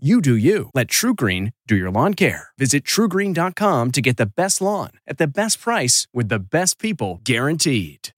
You do you. Let TruGreen do your lawn care. Visit trugreen.com to get the best lawn at the best price with the best people guaranteed.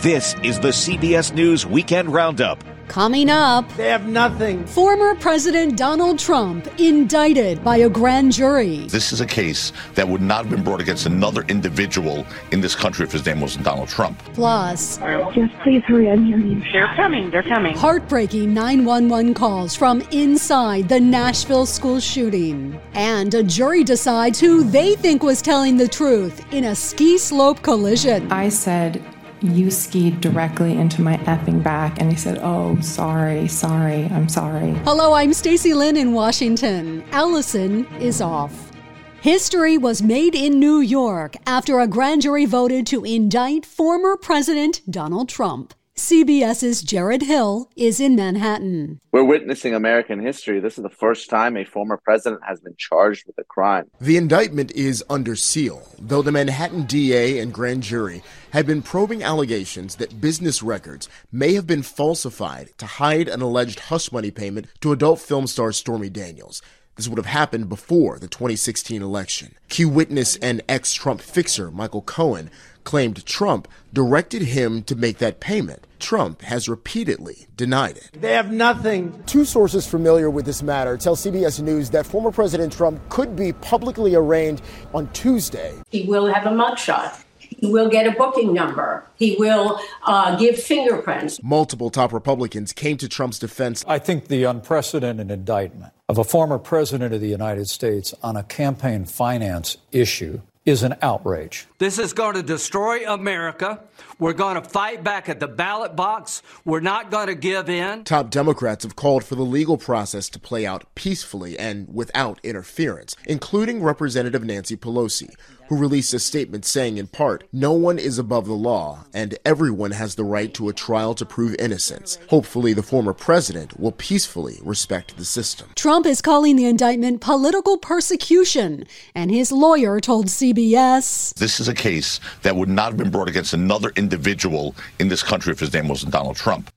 This is the CBS News Weekend Roundup. Coming up, they have nothing. Former President Donald Trump indicted by a grand jury. This is a case that would not have been brought against another individual in this country if his name wasn't Donald Trump. Plus, just please hurry, I'm hearing you. They're coming, they're coming. Heartbreaking 911 calls from inside the Nashville school shooting. And a jury decides who they think was telling the truth in a ski slope collision. I said, you skied directly into my effing back. And he said, Oh, sorry, sorry, I'm sorry. Hello, I'm Stacy Lyn in Washington. Allison is off. History was made in New York after a grand jury voted to indict former President Donald Trump. CBS's Jarred Hill is in Manhattan. We're witnessing American history. This is the first time a former president has been charged with a crime. The indictment is under seal, though the Manhattan DA and grand jury had been probing allegations that business records may have been falsified to hide an alleged hush money payment to adult film star Stormy Daniels. This would have happened before the 2016 election. Key witness and ex Trump fixer Michael Cohen claimed Trump directed him to make that payment. Trump has repeatedly denied it. They have nothing. Two sources familiar with this matter tell CBS News that former President Trump could be publicly arraigned on Tuesday. He will have a mugshot. He will get a booking number. He will uh, give fingerprints. Multiple top Republicans came to Trump's defense. I think the unprecedented indictment of a former president of the United States on a campaign finance issue is an outrage. This is going to destroy America. We're going to fight back at the ballot box. We're not going to give in. Top Democrats have called for the legal process to play out peacefully and without interference, including Representative Nancy Pelosi, who released a statement saying, in part, no one is above the law and everyone has the right to a trial to prove innocence. Hopefully, the former president will peacefully respect the system. Trump is calling the indictment political persecution, and his lawyer told CBS This is a case that would not have been brought against another individual in this country if his name wasn't Donald Trump.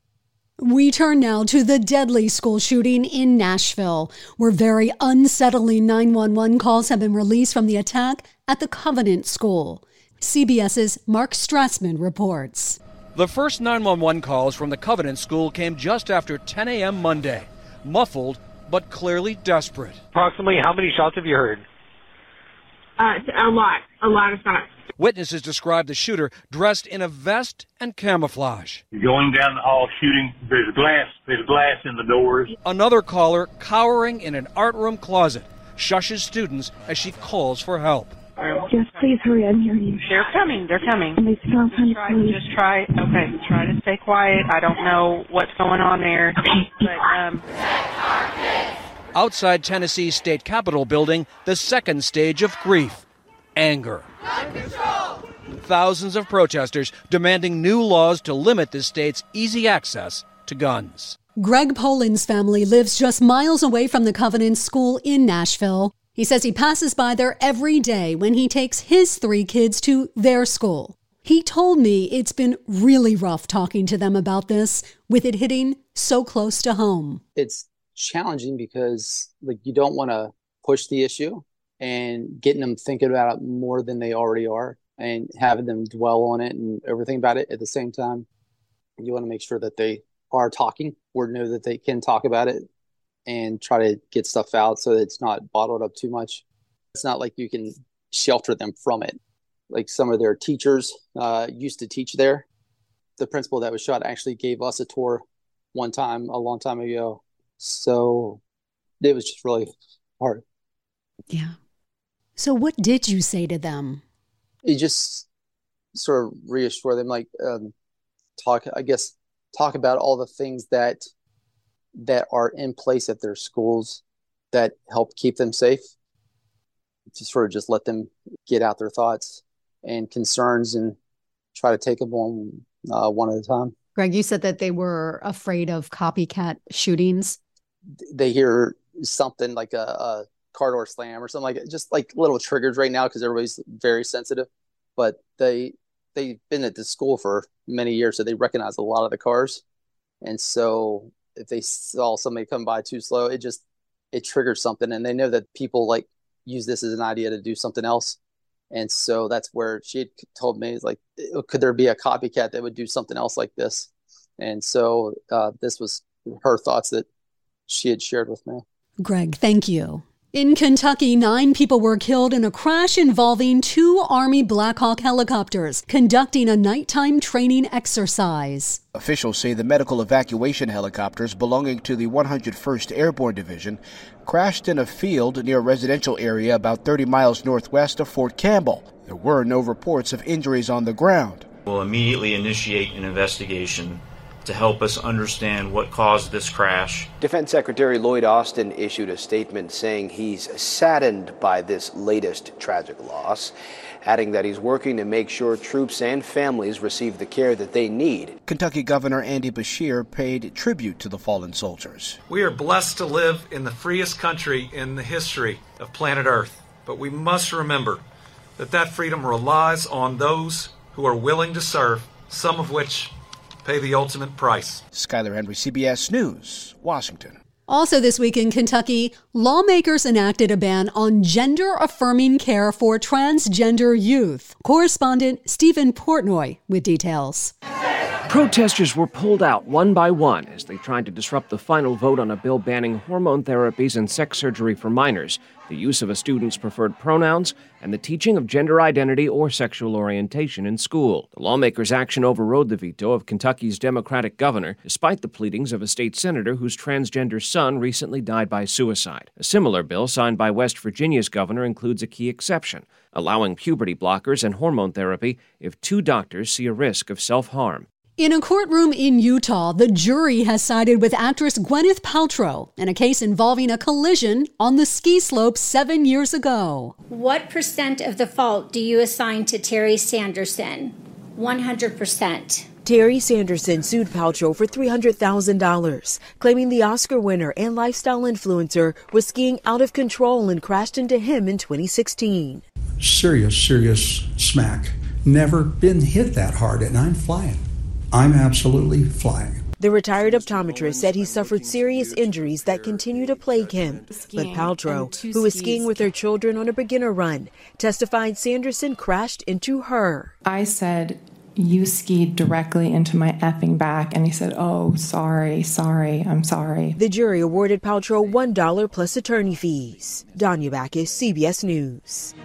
We turn now to the deadly school shooting in Nashville, where very unsettling 911 calls have been released from the attack at the Covenant School. CBS's Mark Strassman reports. The first 911 calls from the Covenant School came just after 10 a.m. Monday, muffled but clearly desperate. Approximately how many shots have you heard? Uh, a lot, a lot of shots. Witnesses describe the shooter dressed in a vest and camouflage. Going down the hall shooting, there's glass, there's glass in the doors. Another caller cowering in an art room closet shushes students as she calls for help. Just please hurry, I'm hearing you. They're coming, they're coming. They smell just try, just try, okay, try to stay quiet. I don't know what's going on there. But, um... Outside Tennessee's state capitol building, the second stage of grief anger. Thousands of protesters demanding new laws to limit the state's easy access to guns. Greg Poland's family lives just miles away from the Covenant School in Nashville. He says he passes by there every day when he takes his three kids to their school. He told me it's been really rough talking to them about this, with it hitting so close to home. It's challenging because like you don't want to push the issue and getting them thinking about it more than they already are and having them dwell on it and everything about it at the same time. You want to make sure that they are talking or know that they can talk about it and try to get stuff out so that it's not bottled up too much. It's not like you can shelter them from it. Like some of their teachers uh, used to teach there, the principal that was shot actually gave us a tour one time a long time ago. So it was just really hard. Yeah. So what did you say to them? You just sort of reassure them, like um, talk. I guess talk about all the things that that are in place at their schools that help keep them safe. To sort of just let them get out their thoughts and concerns and try to take them on uh, one at a time. Greg, you said that they were afraid of copycat shootings. They hear something like a, a car door slam or something like it, just like little triggers right now because everybody's very sensitive. But they they've been at this school for many years, so they recognize a lot of the cars. And so if they saw somebody come by too slow, it just it triggers something, and they know that people like use this as an idea to do something else. And so that's where she had told me, like, could there be a copycat that would do something else like this? And so uh, this was her thoughts that she had shared with me. Greg, thank you. In Kentucky, nine people were killed in a crash involving two Army Black Hawk helicopters conducting a nighttime training exercise. Officials say the medical evacuation helicopters belonging to the 101st Airborne Division crashed in a field near a residential area about 30 miles northwest of Fort Campbell. There were no reports of injuries on the ground. We'll immediately initiate an investigation to help us understand what caused this crash. Defense Secretary Lloyd Austin issued a statement saying he's saddened by this latest tragic loss, adding that he's working to make sure troops and families receive the care that they need. Kentucky Governor Andy Beshear paid tribute to the fallen soldiers. We are blessed to live in the freest country in the history of planet Earth, but we must remember that that freedom relies on those who are willing to serve, some of which pay the ultimate price. Skyler Henry, CBS News, Washington. Also, this week in Kentucky, lawmakers enacted a ban on gender affirming care for transgender youth. Correspondent Stephen Portnoy with details. Protesters were pulled out one by one as they tried to disrupt the final vote on a bill banning hormone therapies and sex surgery for minors, the use of a student's preferred pronouns, and the teaching of gender identity or sexual orientation in school. The lawmakers' action overrode the veto of Kentucky's Democratic governor, despite the pleadings of a state senator whose transgender son recently died by suicide. A similar bill signed by West Virginia's governor includes a key exception, allowing puberty blockers and hormone therapy if two doctors see a risk of self harm. In a courtroom in Utah, the jury has sided with actress Gwyneth Paltrow in a case involving a collision on the ski slope seven years ago. What percent of the fault do you assign to Terry Sanderson? 100%. Terry Sanderson sued Paltrow for $300,000, claiming the Oscar winner and lifestyle influencer was skiing out of control and crashed into him in 2016. Serious, serious smack. Never been hit that hard, and I'm flying. I'm absolutely flying. The retired optometrist said he suffered serious injuries that continue to plague him. But Paltrow, who was skiing with her children on a beginner run, testified Sanderson crashed into her. I said, You skied directly into my effing back. And he said, Oh, sorry, sorry, I'm sorry. The jury awarded Paltrow $1 plus attorney fees. Danya Bacchus, CBS News.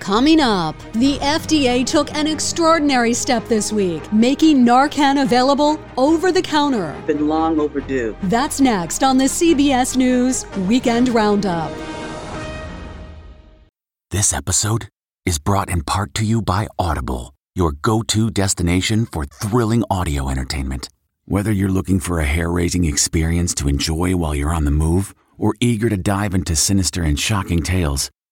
Coming up, the FDA took an extraordinary step this week, making Narcan available over the counter. Been long overdue. That's next on the CBS News Weekend Roundup. This episode is brought in part to you by Audible, your go to destination for thrilling audio entertainment. Whether you're looking for a hair raising experience to enjoy while you're on the move or eager to dive into sinister and shocking tales,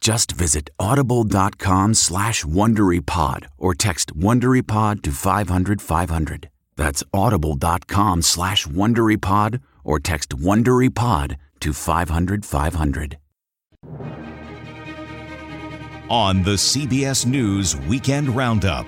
Just visit audible.com slash WonderyPod or text WonderyPod to 500, 500. That's audible.com slash WonderyPod or text WonderyPod to 500, 500. On the CBS News Weekend Roundup.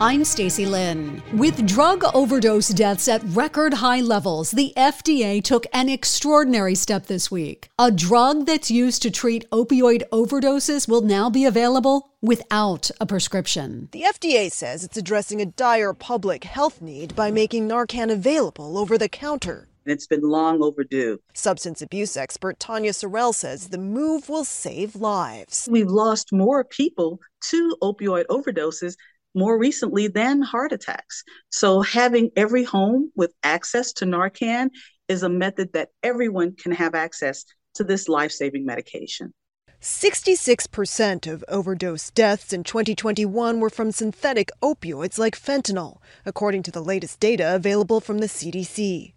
I'm Stacy Lyn. With drug overdose deaths at record high levels, the FDA took an extraordinary step this week. A drug that's used to treat opioid overdoses will now be available without a prescription. The FDA says it's addressing a dire public health need by making Narcan available over the counter. It's been long overdue. Substance abuse expert Tanya Sorrell says the move will save lives. We've lost more people to opioid overdoses more recently than heart attacks. So having every home with access to Narcan is a method that everyone can have access to this life-saving medication. 66% of overdose deaths in 2021 were from synthetic opioids like fentanyl, according to the latest data available from the CDC.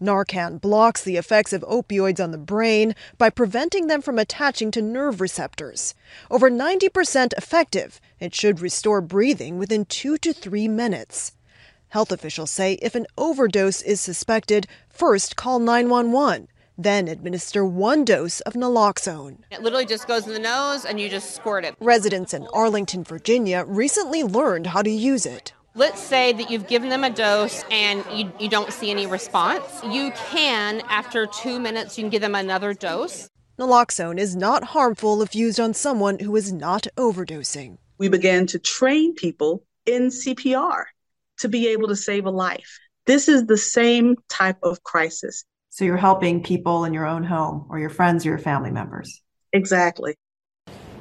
Narcan blocks the effects of opioids on the brain by preventing them from attaching to nerve receptors. Over 90% effective, it should restore breathing within two to three minutes. Health officials say if an overdose is suspected, first call 911, then administer one dose of naloxone. It literally just goes in the nose and you just squirt it. Residents in Arlington, Virginia recently learned how to use it. Let's say that you've given them a dose and you, you don't see any response. You can, after two minutes, you can give them another dose. Naloxone is not harmful if used on someone who is not overdosing. We began to train people in CPR to be able to save a life. This is the same type of crisis. So you're helping people in your own home or your friends or your family members. Exactly.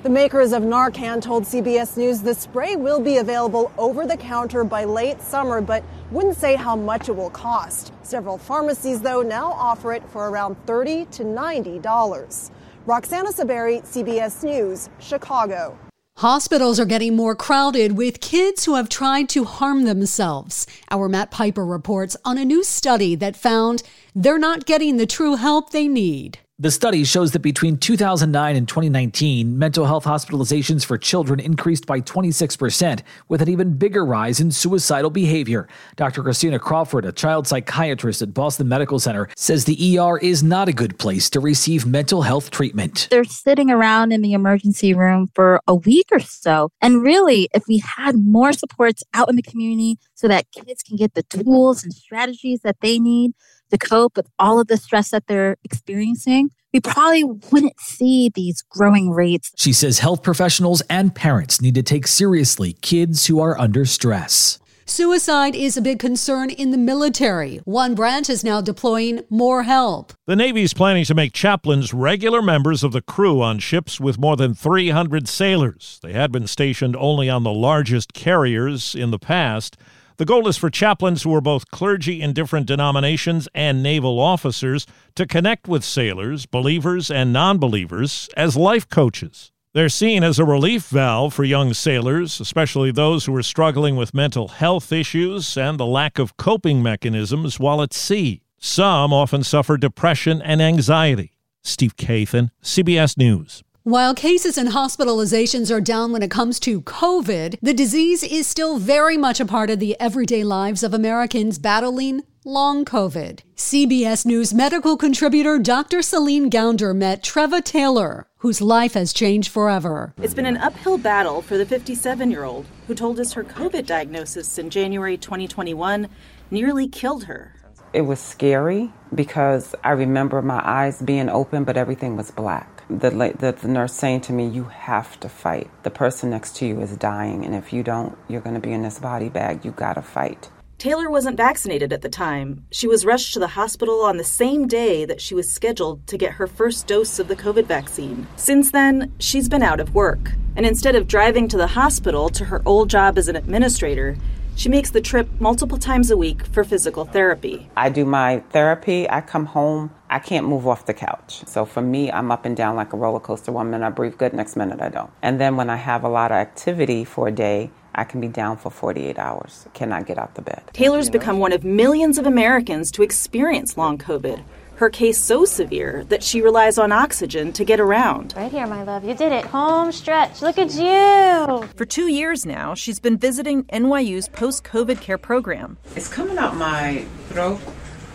The makers of Narcan told CBS News the spray will be available over the counter by late summer, but wouldn't say how much it will cost. Several pharmacies, though, now offer it for around 30 to $90. Roxana Saberi, CBS News, Chicago. Hospitals are getting more crowded with kids who have tried to harm themselves. Our Matt Piper reports on a new study that found they're not getting the true help they need. The study shows that between 2009 and 2019, mental health hospitalizations for children increased by 26%, with an even bigger rise in suicidal behavior. Dr. Christina Crawford, a child psychiatrist at Boston Medical Center, says the ER is not a good place to receive mental health treatment. They're sitting around in the emergency room for a week or so. And really, if we had more supports out in the community so that kids can get the tools and strategies that they need, to cope with all of the stress that they're experiencing, we probably wouldn't see these growing rates. She says health professionals and parents need to take seriously kids who are under stress. Suicide is a big concern in the military. One branch is now deploying more help. The Navy is planning to make chaplains regular members of the crew on ships with more than 300 sailors. They had been stationed only on the largest carriers in the past. The goal is for chaplains who are both clergy in different denominations and naval officers to connect with sailors, believers, and non believers as life coaches. They're seen as a relief valve for young sailors, especially those who are struggling with mental health issues and the lack of coping mechanisms while at sea. Some often suffer depression and anxiety. Steve Kathan, CBS News. While cases and hospitalizations are down when it comes to COVID, the disease is still very much a part of the everyday lives of Americans battling long COVID. CBS News medical contributor Dr. Celine Gounder met Treva Taylor, whose life has changed forever. It's been an uphill battle for the 57 year old who told us her COVID diagnosis in January 2021 nearly killed her. It was scary because I remember my eyes being open, but everything was black the, the nurse saying to me, You have to fight. The person next to you is dying, and if you don't, you're going to be in this body bag. You got to fight. Taylor wasn't vaccinated at the time. She was rushed to the hospital on the same day that she was scheduled to get her first dose of the COVID vaccine. Since then, she's been out of work. And instead of driving to the hospital to her old job as an administrator, she makes the trip multiple times a week for physical therapy. I do my therapy, I come home, I can't move off the couch. So for me, I'm up and down like a roller coaster. One minute I breathe good, next minute I don't. And then when I have a lot of activity for a day, I can be down for 48 hours, cannot get out the bed. Taylor's become one of millions of Americans to experience long COVID her case so severe that she relies on oxygen to get around. Right here, my love. You did it. Home stretch. Look at you. For two years now, she's been visiting NYU's post COVID care program. It's coming out my throat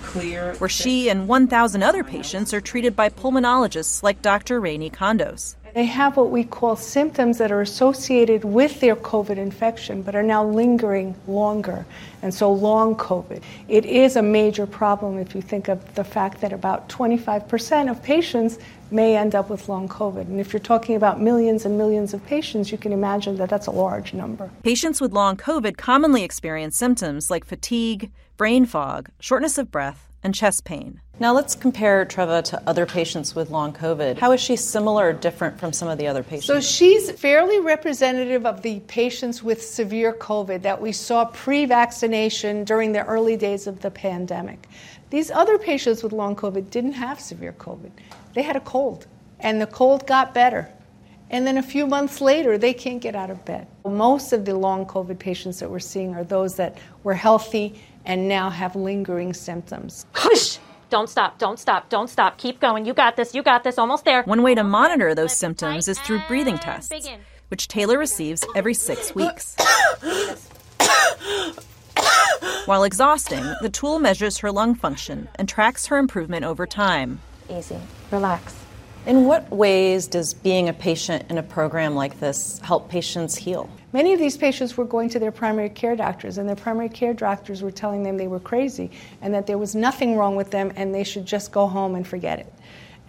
clear. Where she and 1,000 other patients are treated by pulmonologists like Dr. Rany Condos. They have what we call symptoms that are associated with their COVID infection but are now lingering longer, and so long COVID. It is a major problem if you think of the fact that about 25% of patients may end up with long COVID. And if you're talking about millions and millions of patients, you can imagine that that's a large number. Patients with long COVID commonly experience symptoms like fatigue, brain fog, shortness of breath, and chest pain. Now let's compare Treva to other patients with long COVID. How is she similar or different from some of the other patients? So she's fairly representative of the patients with severe COVID that we saw pre vaccination during the early days of the pandemic. These other patients with long COVID didn't have severe COVID, they had a cold, and the cold got better. And then a few months later, they can't get out of bed. Most of the long COVID patients that we're seeing are those that were healthy and now have lingering symptoms. Hush! Don't stop, don't stop, don't stop. Keep going. You got this, you got this, almost there. One way to monitor those symptoms is through breathing tests, which Taylor receives every six weeks. While exhausting, the tool measures her lung function and tracks her improvement over time. Easy. Relax. In what ways does being a patient in a program like this help patients heal? Many of these patients were going to their primary care doctors, and their primary care doctors were telling them they were crazy and that there was nothing wrong with them and they should just go home and forget it.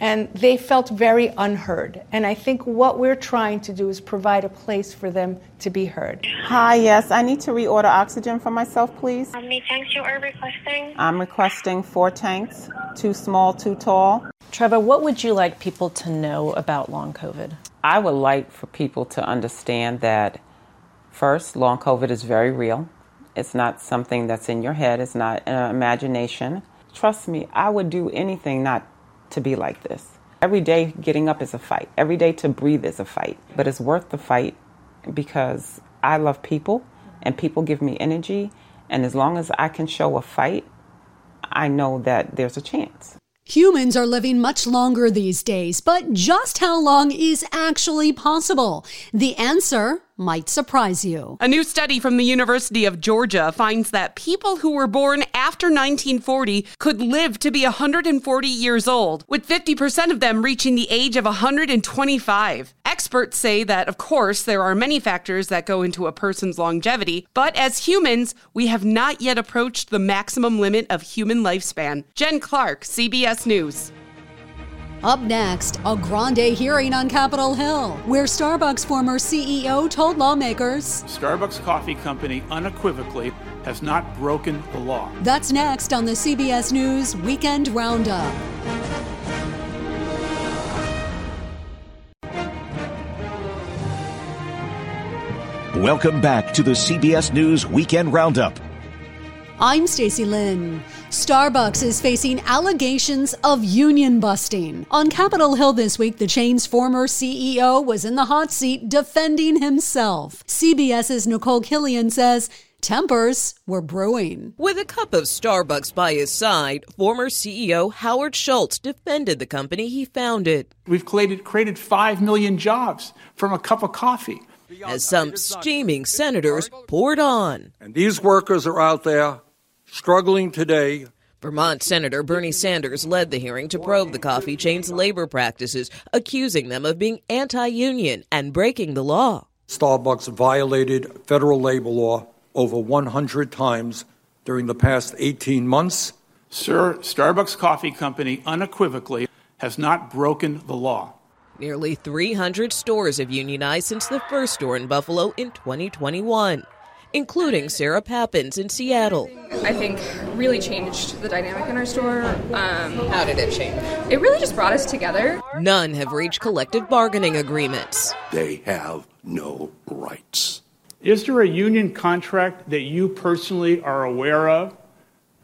And they felt very unheard. And I think what we're trying to do is provide a place for them to be heard. Hi, yes, I need to reorder oxygen for myself, please. Um, How many tanks you are requesting? I'm requesting four tanks, two small, two tall. Trevor, what would you like people to know about long COVID? I would like for people to understand that first, long COVID is very real. It's not something that's in your head, it's not an imagination. Trust me, I would do anything not to be like this. Every day getting up is a fight. Every day to breathe is a fight. But it's worth the fight because I love people and people give me energy. And as long as I can show a fight, I know that there's a chance. Humans are living much longer these days, but just how long is actually possible? The answer might surprise you. A new study from the University of Georgia finds that people who were born after 1940 could live to be 140 years old, with 50% of them reaching the age of 125. Experts say that, of course, there are many factors that go into a person's longevity, but as humans, we have not yet approached the maximum limit of human lifespan. Jen Clark, CBS News. Up next, a grande hearing on Capitol Hill, where Starbucks former CEO told lawmakers Starbucks Coffee Company unequivocally has not broken the law. That's next on the CBS News Weekend Roundup. Welcome back to the CBS News Weekend Roundup. I'm Stacy Lyn. Starbucks is facing allegations of union busting. On Capitol Hill this week, the chain's former CEO was in the hot seat defending himself. CBS's Nikole Killion says tempers were brewing. With a cup of Starbucks by his side, former CEO Howard Schultz defended the company he founded. We've created, created 5 million jobs from a cup of coffee. As some steaming senators poured on. And these workers are out there struggling today. Vermont Senator Bernie Sanders led the hearing to probe the coffee chain's labor practices, accusing them of being anti union and breaking the law. Starbucks violated federal labor law over 100 times during the past 18 months. Sir, Starbucks Coffee Company unequivocally has not broken the law. Nearly 300 stores have unionized since the first store in Buffalo in 2021 including Sarah Pappins in Seattle. I think really changed the dynamic in our store. Um, How did it change? It really just brought us together. None have reached collective bargaining agreements. They have no rights. Is there a union contract that you personally are aware of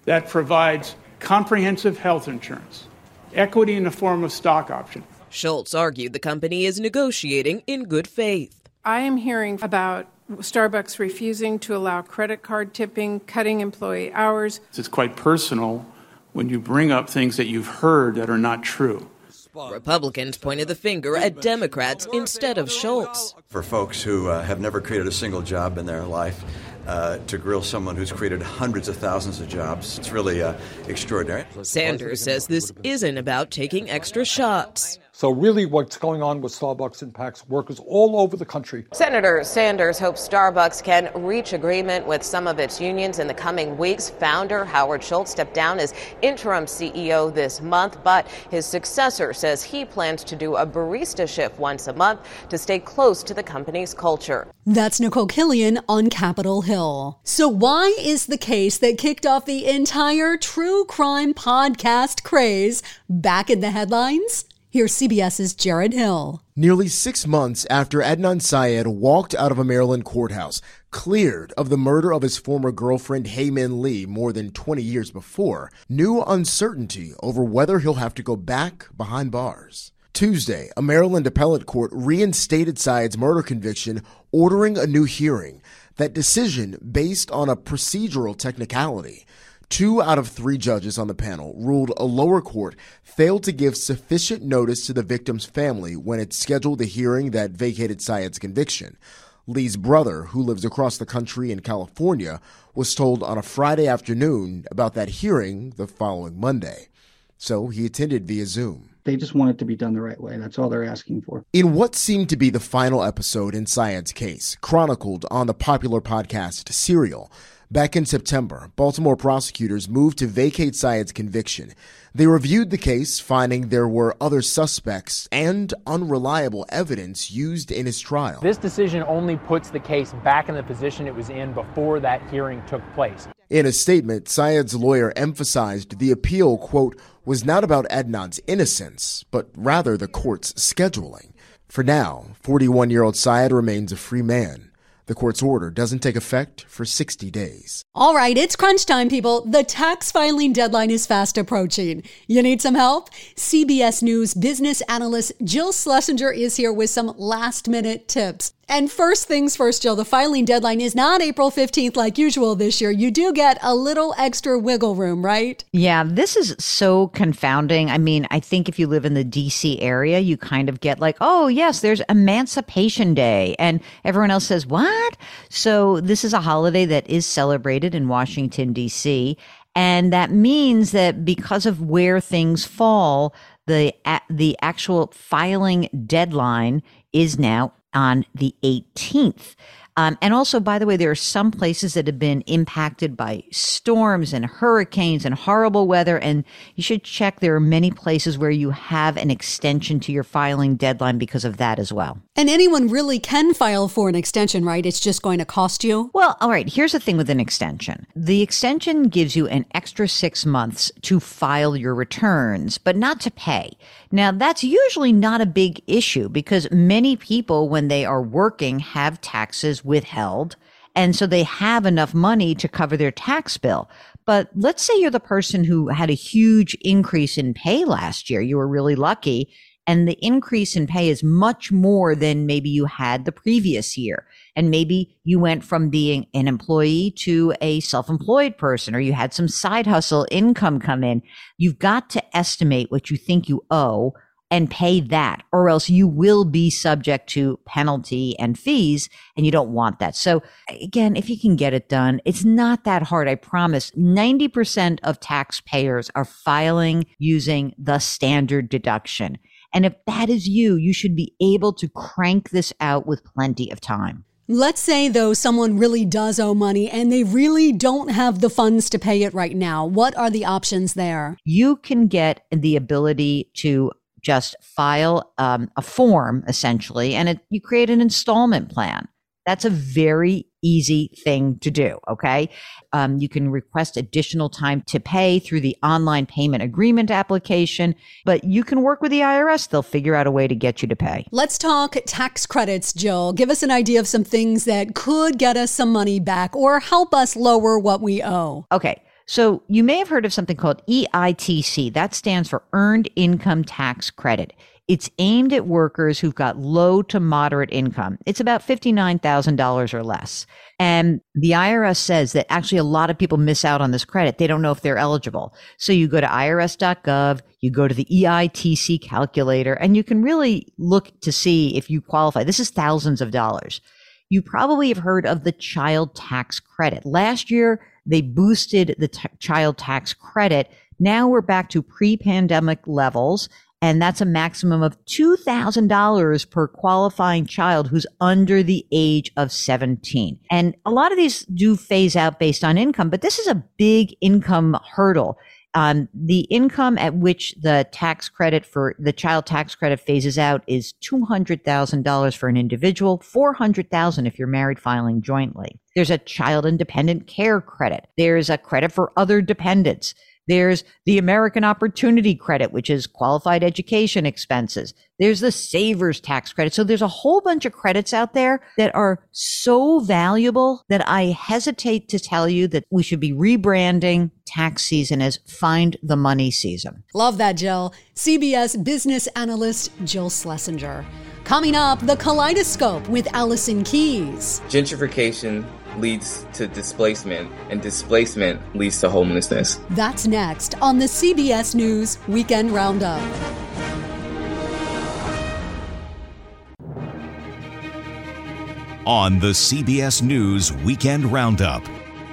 that provides comprehensive health insurance, equity in the form of stock option? Schultz argued the company is negotiating in good faith. I am hearing about Starbucks refusing to allow credit card tipping, cutting employee hours. It's quite personal when you bring up things that you've heard that are not true. Republicans pointed the finger at Democrats instead of Schultz. For folks who uh, have never created a single job in their life, uh, to grill someone who's created hundreds of thousands of jobs, it's really uh, extraordinary. Sanders says this isn't about taking extra shots. So, really, what's going on with Starbucks impacts workers all over the country. Senator Sanders hopes Starbucks can reach agreement with some of its unions in the coming weeks. Founder Howard Schultz stepped down as interim CEO this month, but his successor says he plans to do a barista shift once a month to stay close to the company's culture. That's Nikole Killion on Capitol Hill. So, why is the case that kicked off the entire true crime podcast craze back in the headlines? Here's CBS's Jarred Hill. Nearly six months after Adnan Syed walked out of a Maryland courthouse, cleared of the murder of his former girlfriend Hae Min Lee more than 20 years before, new uncertainty over whether he'll have to go back behind bars. Tuesday, a Maryland appellate court reinstated Syed's murder conviction, ordering a new hearing. That decision based on a procedural technicality. Two out of three judges on the panel ruled a lower court failed to give sufficient notice to the victim's family when it scheduled the hearing that vacated Syed's conviction. Lee's brother, who lives across the country in California, was told on a Friday afternoon about that hearing the following Monday. So he attended via Zoom. They just want it to be done the right way. That's all they're asking for. In what seemed to be the final episode in Syed's case, chronicled on the popular podcast Serial, Back in September, Baltimore prosecutors moved to vacate Syed's conviction. They reviewed the case, finding there were other suspects and unreliable evidence used in his trial. This decision only puts the case back in the position it was in before that hearing took place. In a statement, Syed's lawyer emphasized the appeal, quote, was not about Adnan's innocence, but rather the court's scheduling. For now, 41 year old Syed remains a free man. The court's order doesn't take effect for 60 days. All right, it's crunch time, people. The tax filing deadline is fast approaching. You need some help? CBS News business analyst Jill Schlesinger is here with some last minute tips. And first things first, Jill, the filing deadline is not April 15th like usual this year. You do get a little extra wiggle room, right? Yeah, this is so confounding. I mean, I think if you live in the DC area, you kind of get like, oh, yes, there's Emancipation Day. And everyone else says, what? So this is a holiday that is celebrated in Washington, DC. And that means that because of where things fall, the the actual filing deadline is now on the 18th. Um, and also, by the way, there are some places that have been impacted by storms and hurricanes and horrible weather. And you should check. There are many places where you have an extension to your filing deadline because of that as well. And anyone really can file for an extension, right? It's just going to cost you? Well, all right. Here's the thing with an extension the extension gives you an extra six months to file your returns, but not to pay. Now, that's usually not a big issue because many people, when they are working, have taxes withheld. And so they have enough money to cover their tax bill. But let's say you're the person who had a huge increase in pay last year. You were really lucky. And the increase in pay is much more than maybe you had the previous year. And maybe you went from being an employee to a self employed person, or you had some side hustle income come in. You've got to estimate what you think you owe and pay that, or else you will be subject to penalty and fees, and you don't want that. So, again, if you can get it done, it's not that hard. I promise. 90% of taxpayers are filing using the standard deduction. And if that is you, you should be able to crank this out with plenty of time. Let's say, though, someone really does owe money and they really don't have the funds to pay it right now. What are the options there? You can get the ability to just file um, a form essentially, and it, you create an installment plan. That's a very easy thing to do. Okay. Um, you can request additional time to pay through the online payment agreement application, but you can work with the IRS. They'll figure out a way to get you to pay. Let's talk tax credits, Jill. Give us an idea of some things that could get us some money back or help us lower what we owe. Okay. So you may have heard of something called EITC. That stands for Earned Income Tax Credit. It's aimed at workers who've got low to moderate income. It's about $59,000 or less. And the IRS says that actually a lot of people miss out on this credit. They don't know if they're eligible. So you go to irs.gov, you go to the EITC calculator, and you can really look to see if you qualify. This is thousands of dollars. You probably have heard of the child tax credit. Last year, they boosted the t- child tax credit. Now we're back to pre pandemic levels And that's a maximum of $2,000 per qualifying child who's under the age of 17. And a lot of these do phase out based on income, but this is a big income hurdle. Um, the income at which the tax credit for the child tax credit phases out is $200,000 for an individual, 400,000 if you're married filing jointly. There's a child independent care credit. There's a credit for other dependents. There's the American Opportunity Credit, which is qualified education expenses. There's the Savers Tax Credit. So there's a whole bunch of credits out there that are so valuable that I hesitate to tell you that we should be rebranding tax season as find the money season. Love that, Jill. CBS business analyst Jill Schlesinger. Coming up, the kaleidoscope with Allison Keyes. Gentrification leads to displacement, and displacement leads to homelessness. That's next on the CBS News Weekend Roundup. On the CBS News Weekend Roundup.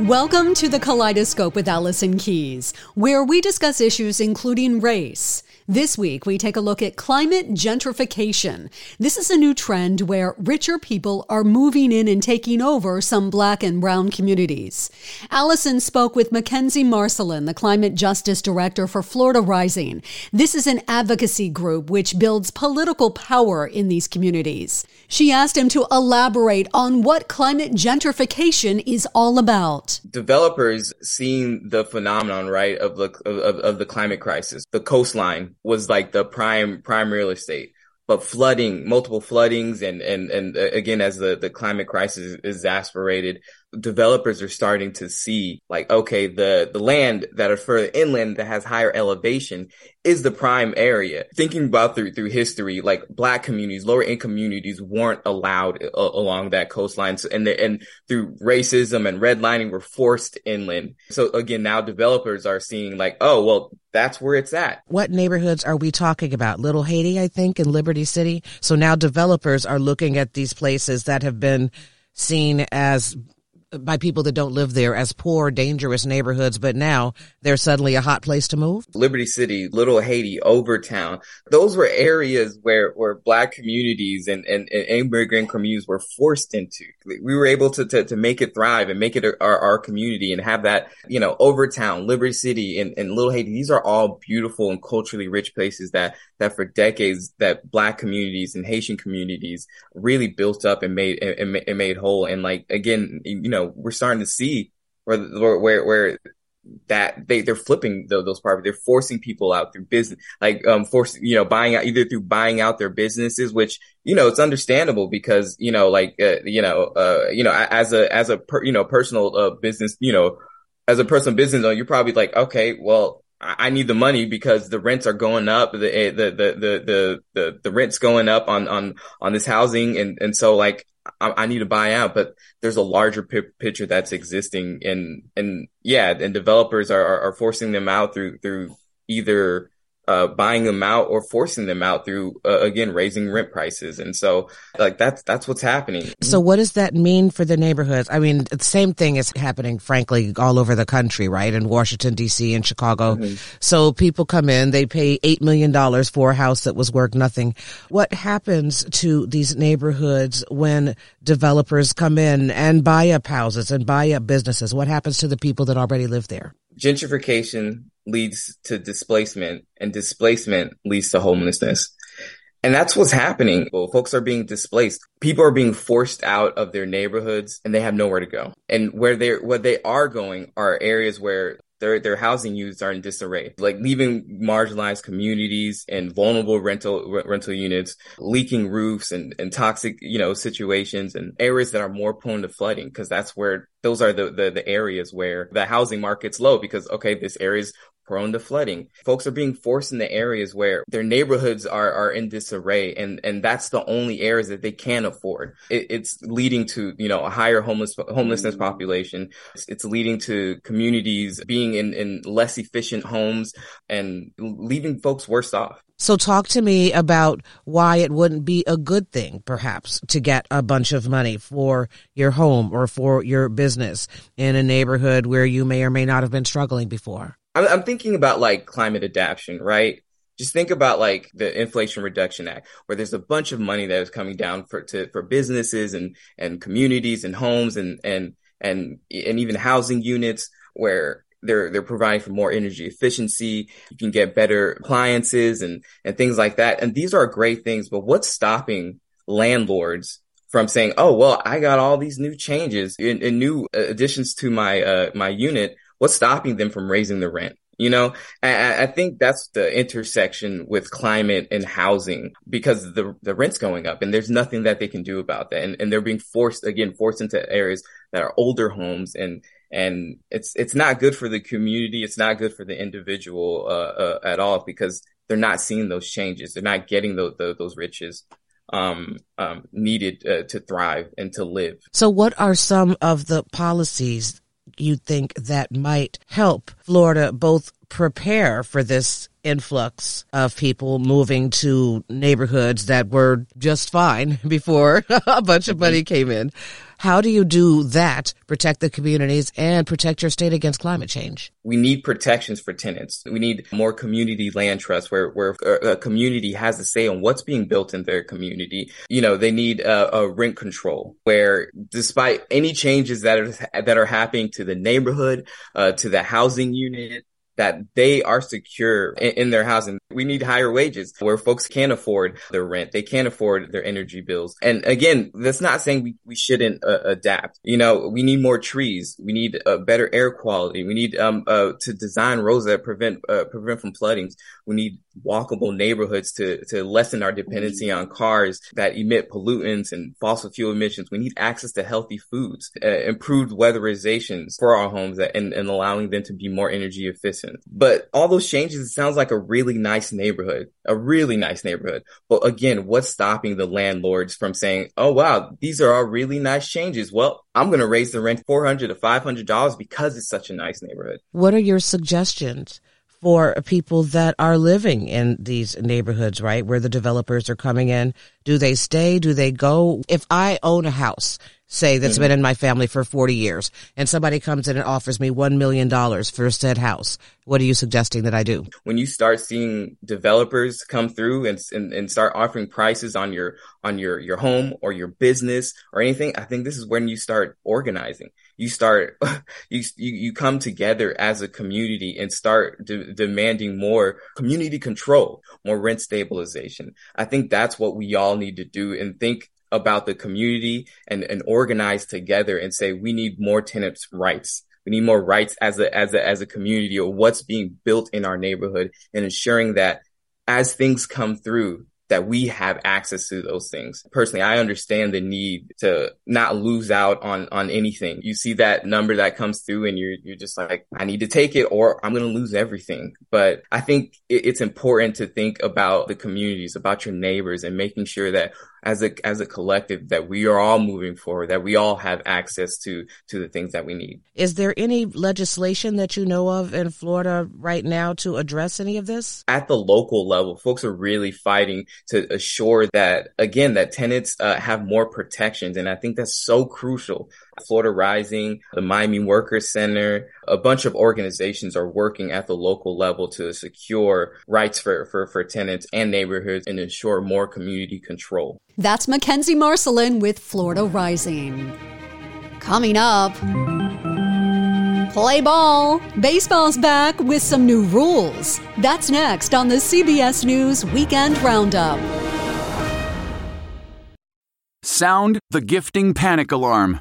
Welcome to the Kaleidoscope with Allison Keyes, where we discuss issues including race this week, we take a look at climate gentrification. This is a new trend where richer people are moving in and taking over some black and brown communities. Allison spoke with Mackenzie Marcelin, the climate justice director for Florida Rising. This is an advocacy group which builds political power in these communities. She asked him to elaborate on what climate gentrification is all about. Developers seeing the phenomenon, right, of the of, of the climate crisis, the coastline was like the prime prime real estate. But flooding, multiple floodings, and and and uh, again, as the the climate crisis is exasperated, developers are starting to see like, okay, the the land that are further inland that has higher elevation is the prime area. Thinking about through through history, like black communities, lower income communities weren't allowed uh, along that coastline, so, and the, and through racism and redlining were forced inland. So again, now developers are seeing like, oh well, that's where it's at. What neighborhoods are we talking about? Little Haiti, I think, in Liberty City. So now developers are looking at these places that have been seen as by people that don't live there as poor, dangerous neighborhoods, but now they're suddenly a hot place to move? Liberty City, Little Haiti, Overtown. Those were areas where, where black communities and, and, and immigrant communities were forced into. We were able to, to, to make it thrive and make it our, our community and have that, you know, Overtown, Liberty City and, and Little Haiti. These are all beautiful and culturally rich places that, that for decades that black communities and Haitian communities really built up and made, and, and made whole. And like, again, you know, we're starting to see where, where, where that they they're flipping the, those properties. They're forcing people out through business, like um, forcing you know buying out either through buying out their businesses, which you know it's understandable because you know like uh, you know uh you know as a as a per, you know personal uh, business you know as a personal business owner, you're probably like okay well I need the money because the rents are going up. The, the, the, the, the, the, the rent's going up on, on, on this housing. And, and so like, I, I need to buy out, but there's a larger p- picture that's existing and, and yeah, and developers are, are, are forcing them out through, through either uh, buying them out or forcing them out through uh, again raising rent prices. And so like that's that's what's happening. So what does that mean for the neighborhoods? I mean the same thing is happening frankly all over the country right? In washington dc and chicago. Mm-hmm. so people come in they pay eight million dollars for a house that was worth nothing. What happens to these neighborhoods when developers come in and buy up houses and buy up businesses? What happens to the people that already live there? Gentrification leads to displacement and displacement leads to homelessness. And that's what's happening. Well, folks are being displaced. People are being forced out of their neighborhoods and they have nowhere to go. And where they're, where they are going are areas where their their housing units are in disarray, like leaving marginalized communities and vulnerable rental rental units, leaking roofs and, and toxic you know situations and areas that are more prone to flooding because that's where those are the, the the areas where the housing market's low because okay this area is prone to flooding. Folks are being forced into areas where their neighborhoods are, are in disarray and, and that's the only areas that they can afford. It, it's leading to, you know, a higher homeless, homelessness mm. population. It's, it's leading to communities being in, in less efficient homes and leaving folks worse off. So talk to me about why it wouldn't be a good thing, perhaps, to get a bunch of money for your home or for your business in a neighborhood where you may or may not have been struggling before. I'm, I'm thinking about like climate adaptation, right? Just think about like the Inflation Reduction Act, where there's a bunch of money that is coming down for to, for businesses and and communities and homes and and and and even housing units where they're they're providing for more energy efficiency. You can get better appliances and and things like that. And these are great things. But what's stopping landlords from saying, "Oh, well, I got all these new changes and, and new additions to my uh, my unit." What's stopping them from raising the rent? You know, I, I, think that's the intersection with climate and housing because the the rent's going up and there's nothing that they can do about that. And, and they're being forced again, forced into areas that are older homes and and it's it's not good for the community. It's not good for the individual uh, uh, at all because they're not seeing those changes. They're not getting those those riches um, um, needed uh, to thrive and to live. So, what are some of the policies you think that might help Florida both prepare for this influx of people moving to neighborhoods that were just fine before a bunch of money mm-hmm. came in. How do you do that, protect the communities and protect your state against climate change? We need protections for tenants. We need more community land trusts where, where a community has a say on what's being built in their community. You know, they need a, a rent control where despite any changes that are, that are happening to the neighborhood, uh, to the housing unit, that they are secure in, in, their housing. We need higher wages where folks can't afford their rent. They can't afford their energy bills. And again, that's not saying we, we shouldn't uh, adapt. You know, we need more trees. We need a better air quality. We need, um, uh, to design roads that prevent, uh, prevent from floodings. We need walkable neighborhoods to, to lessen our dependency on cars that emit pollutants and fossil fuel emissions. We need access to healthy foods, uh, improved weatherizations for our homes and, and allowing them to be more energy efficient. But all those changes, it sounds like a really nice neighborhood, a really nice neighborhood. But again, what's stopping the landlords from saying, Oh, wow, these are all really nice changes. Well, I'm going to raise the rent 400 to $500 because it's such a nice neighborhood. What are your suggestions? For people that are living in these neighborhoods, right? Where the developers are coming in. Do they stay? Do they go? If I own a house, say that's mm-hmm. been in my family for 40 years and somebody comes in and offers me $1 million for said house, what are you suggesting that I do? When you start seeing developers come through and, and, and start offering prices on your, on your, your home or your business or anything, I think this is when you start organizing you start you you, you come together as a community and start de- demanding more community control more rent stabilization i think that's what we all need to do and think about the community and, and organize together and say we need more tenants rights we need more rights as a as a as a community or what's being built in our neighborhood and ensuring that as things come through that we have access to those things. Personally, I understand the need to not lose out on, on anything. You see that number that comes through and you're, you're just like, I need to take it or I'm going to lose everything. But I think it's important to think about the communities, about your neighbors and making sure that as a as a collective that we are all moving forward that we all have access to to the things that we need. Is there any legislation that you know of in Florida right now to address any of this? At the local level folks are really fighting to assure that again that tenants uh, have more protections. And I think that's so crucial Florida Rising, the Miami Workers Center, a bunch of organizations are working at the local level to secure rights for, for, for tenants and neighborhoods and ensure more community control. That's MacKenzie Marcelin with Florida Rising. Coming up, play ball. Baseball's back with some new rules. That's next on the CBS News Weekend Roundup. Sound the gifting panic alarm.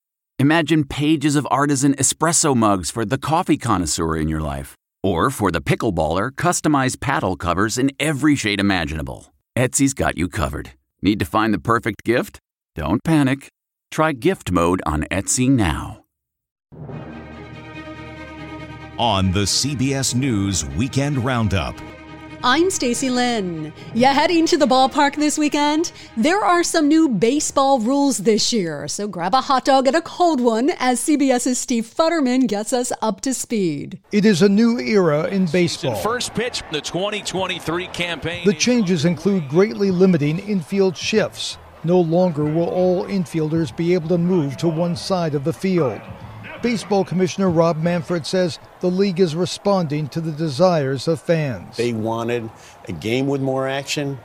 Imagine pages of artisan espresso mugs for the coffee connoisseur in your life. Or for the pickleballer, customized paddle covers in every shade imaginable. Etsy's got you covered. Need to find the perfect gift? Don't panic. Try gift mode on Etsy now. On the CBS News Weekend Roundup. I'm Stacy Lyn. Yeah, heading to the ballpark this weekend? There are some new baseball rules this year, so grab a hot dog and a cold one as CBS's Steve Futterman gets us up to speed. It is a new era in baseball. First pitch, the 2023 campaign. The changes include greatly limiting infield shifts. No longer will all infielders be able to move to one side of the field. Baseball Commissioner Rob Manfred says the league is responding to the desires of fans. They wanted a game with more action,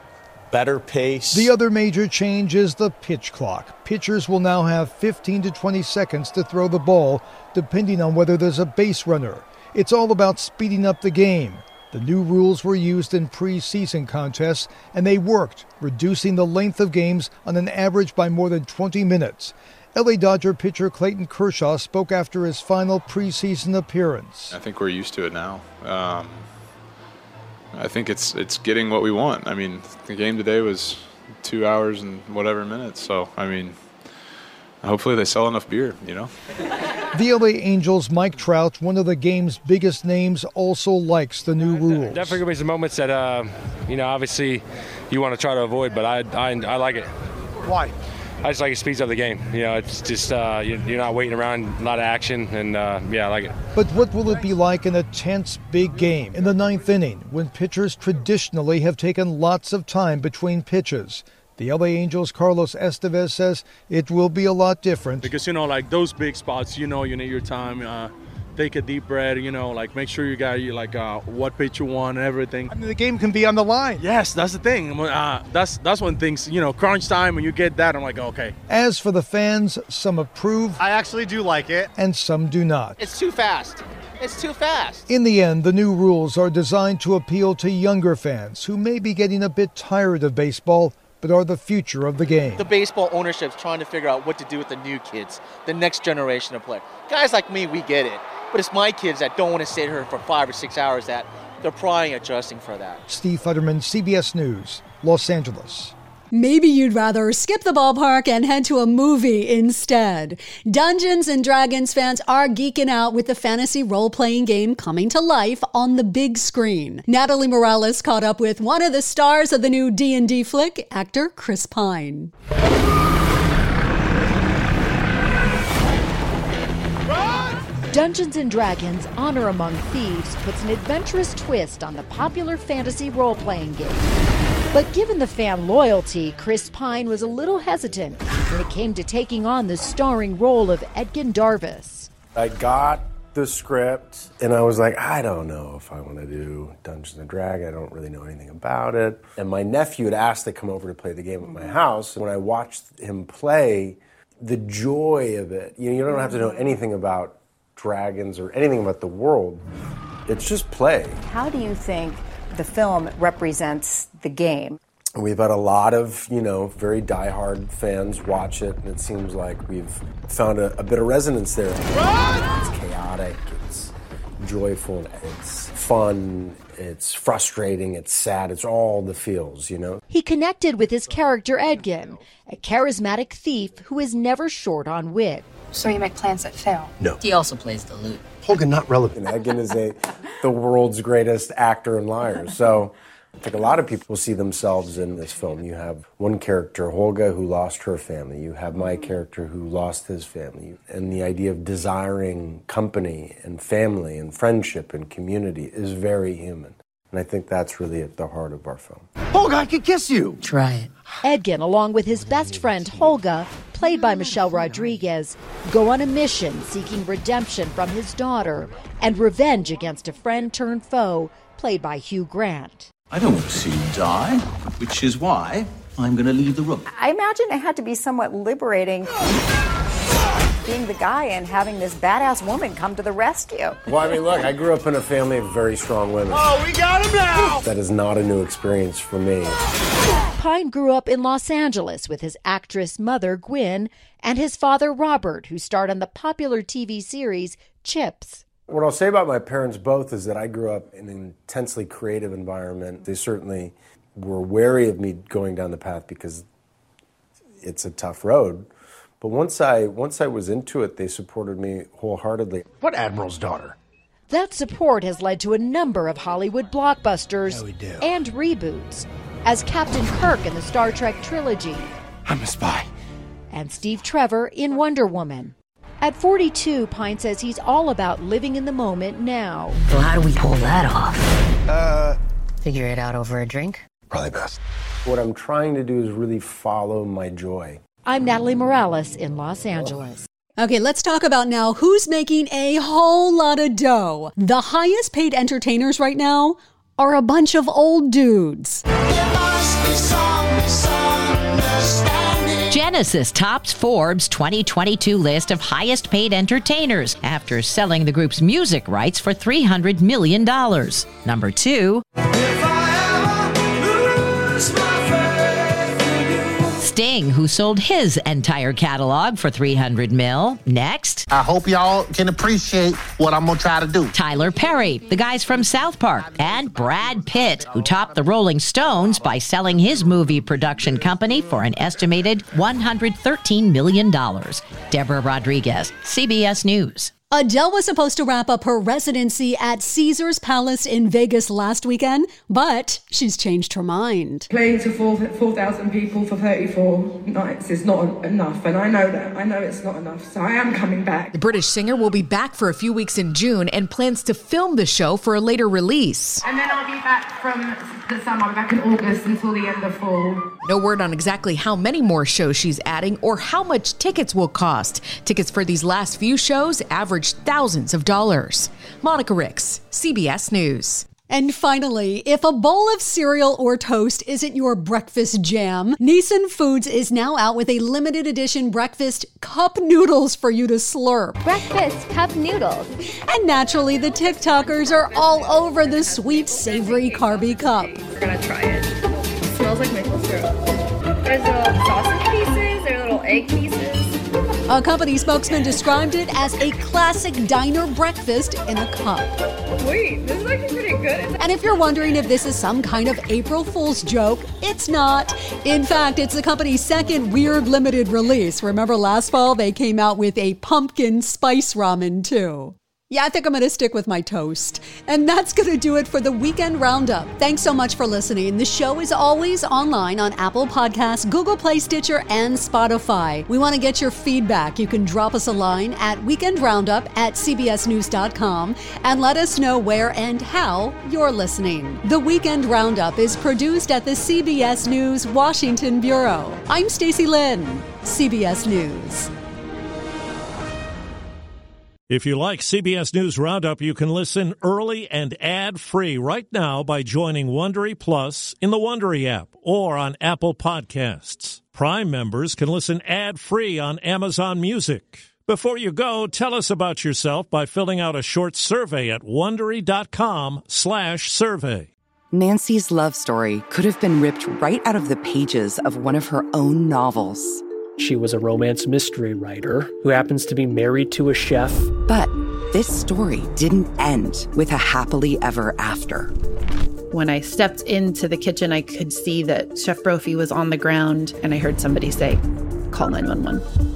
better pace. The other major change is the pitch clock. Pitchers will now have 15 to 20 seconds to throw the ball, depending on whether there's a base runner. It's all about speeding up the game. The new rules were used in preseason contests, and they worked, reducing the length of games on an average by more than 20 minutes. LA Dodger pitcher Clayton Kershaw spoke after his final preseason appearance. I think we're used to it now. Um, I think it's it's getting what we want. I mean, the game today was two hours and whatever minutes. So I mean, hopefully they sell enough beer. You know. The LA Angels' Mike Trout, one of the game's biggest names, also likes the new rules. Definitely gonna be some moments that uh, you know, obviously, you want to try to avoid, but I, I I like it. Why? I just like it speeds up the game. You know, it's just uh, you're not waiting around, a lot of action, and uh, yeah, I like it. But what will it be like in a tense big game in the ninth inning when pitchers traditionally have taken lots of time between pitches? The LA Angels' Carlos Estevez says it will be a lot different. Because, you know, like those big spots, you know, you need your time. Uh, take a deep breath, you know, like make sure you got you like uh, what pitch you want and everything. I mean, the game can be on the line. Yes, that's the thing. Uh, that's that's when things, you know, crunch time when you get that, I'm like, okay. As for the fans, some approve. I actually do like it. And some do not. It's too fast. It's too fast. In the end, the new rules are designed to appeal to younger fans who may be getting a bit tired of baseball but are the future of the game. The baseball ownership's trying to figure out what to do with the new kids, the next generation of players. Guys like me, we get it. But it's my kids that don't want to sit here for five or six hours that they're probably adjusting for that. Steve Futterman, CBS News, Los Angeles. Maybe you'd rather skip the ballpark and head to a movie instead. Dungeons and Dragons fans are geeking out with the fantasy role-playing game coming to life on the big screen. Natalie Morales caught up with one of the stars of the new D&D flick, actor Chris Pine. Dungeons and Dragons Honor Among Thieves puts an adventurous twist on the popular fantasy role playing game. But given the fan loyalty, Chris Pine was a little hesitant when it came to taking on the starring role of Edgin Darvis. I got the script and I was like, I don't know if I want to do Dungeons and Dragons. I don't really know anything about it. And my nephew had asked to come over to play the game at my house. When I watched him play, the joy of it, you know, you don't have to know anything about dragons or anything about the world. It's just play. How do you think the film represents the game? We've had a lot of, you know, very diehard fans watch it, and it seems like we've found a, a bit of resonance there. It's chaotic, it's joyful, it's fun, it's frustrating, it's sad, it's all the feels, you know? He connected with his character Edgin, a charismatic thief who is never short on wit. So you make plans that fail? No. He also plays the lute. Holga, not relevant. Edgin is a the world's greatest actor and liar. So I think a lot of people see themselves in this film. You have one character, Holga, who lost her family. You have my mm-hmm. character who lost his family. And the idea of desiring company and family and friendship and community is very human. And I think that's really at the heart of our film. Holga, I could kiss you. Try it. Edgin, along with his best friend Holga, played by Michelle Rodriguez, go on a mission seeking redemption from his daughter and revenge against a friend turned foe, played by Hugh Grant. I don't want to see you die, which is why I'm going to leave the room. I imagine it had to be somewhat liberating being the guy and having this badass woman come to the rescue. Well, I mean, look, I grew up in a family of very strong women. Oh, we got him now! That is not a new experience for me. Pine grew up in Los Angeles with his actress mother, Gwen, and his father, Robert, who starred on the popular TV series Chips. What I'll say about my parents both is that I grew up in an intensely creative environment. They certainly were wary of me going down the path because it's a tough road. But once I once I was into it, they supported me wholeheartedly. What admiral's daughter? That support has led to a number of Hollywood blockbusters and reboots, as Captain Kirk in the Star Trek trilogy. I'm a spy. And Steve Trevor in Wonder Woman. At 42, Pine says he's all about living in the moment now. Well, how do we pull that off? Uh, Figure it out over a drink? probably best. What I'm trying to do is really follow my joy. I'm Natalie Morales in Los Angeles. Okay, let's talk about now who's making a whole lot of dough. The highest paid entertainers right now are a bunch of old dudes. Genesis tops Forbes 2022 list of highest paid entertainers after selling the group's music rights for $300 million. Number two, Sting, who sold his entire catalog for 300 mil. Next, I hope y'all can appreciate what I'm gonna try to do. Tyler Perry, the guys from South Park, and Brad Pitt, who topped the Rolling Stones by selling his movie production company for an estimated $113 million. Deborah Rodriguez, CBS News. Adele was supposed to wrap up her residency at Caesar's Palace in Vegas last weekend, but she's changed her mind. Playing to 4,000 people for 34 nights is not enough, and I know that. I know it's not enough, so I am coming back. The British singer will be back for a few weeks in June and plans to film the show for a later release. And then I'll be back from the summer, back in August until the end of fall. No word on exactly how many more shows she's adding or how much tickets will cost. Tickets for these last few shows averaged thousands of dollars. Monica Ricks, CBS News. And finally, if a bowl of cereal or toast isn't your breakfast jam, Nissin Foods is now out with a limited edition breakfast cup noodles for you to slurp. Breakfast cup noodles. And naturally, the TikTokers are all over the sweet, savory, carby cup. We're gonna try it. it smells like maple syrup. There's little sausage pieces, there are little egg pieces. A company spokesman described it as a classic diner breakfast in a cup. Wait, this is actually pretty good. And if you're wondering if this is some kind of April Fool's joke, it's not. In fact, it's the company's second weird limited release. Remember last fall they came out with a pumpkin spice ramen too. Yeah, I think I'm going to stick with my toast. And that's going to do it for the weekend roundup. Thanks so much for listening. The show is always online on Apple Podcasts, Google Play, Stitcher, and Spotify. We want to get your feedback. You can drop us a line at weekendroundup at cbsnews.com and let us know where and how you're listening. The Weekend Roundup is produced at the CBS News Washington Bureau. I'm Stacy Lyn, CBS News. If you like CBS News Roundup, you can listen early and ad-free right now by joining Wondery Plus in the Wondery app or on Apple Podcasts. Prime members can listen ad-free on Amazon Music. Before you go, tell us about yourself by filling out a short survey at wondery.com/survey. Nancy's love story could have been ripped right out of the pages of one of her own novels. She was a romance mystery writer who happens to be married to a chef. But this story didn't end with a happily ever after. When I stepped into the kitchen, I could see that Chef Brophy was on the ground, and I heard somebody say, Call 911.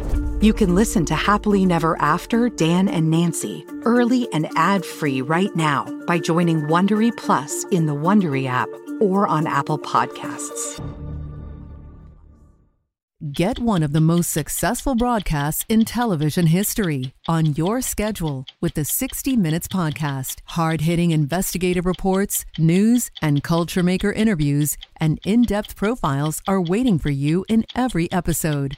You can listen to Happily Never After, Dan and Nancy, early and ad-free right now by joining Wondery Plus in the Wondery app or on Apple Podcasts. Get one of the most successful broadcasts in television history on your schedule with the 60 Minutes Podcast. Hard hitting investigative reports, news, and culture maker interviews, and in depth profiles are waiting for you in every episode.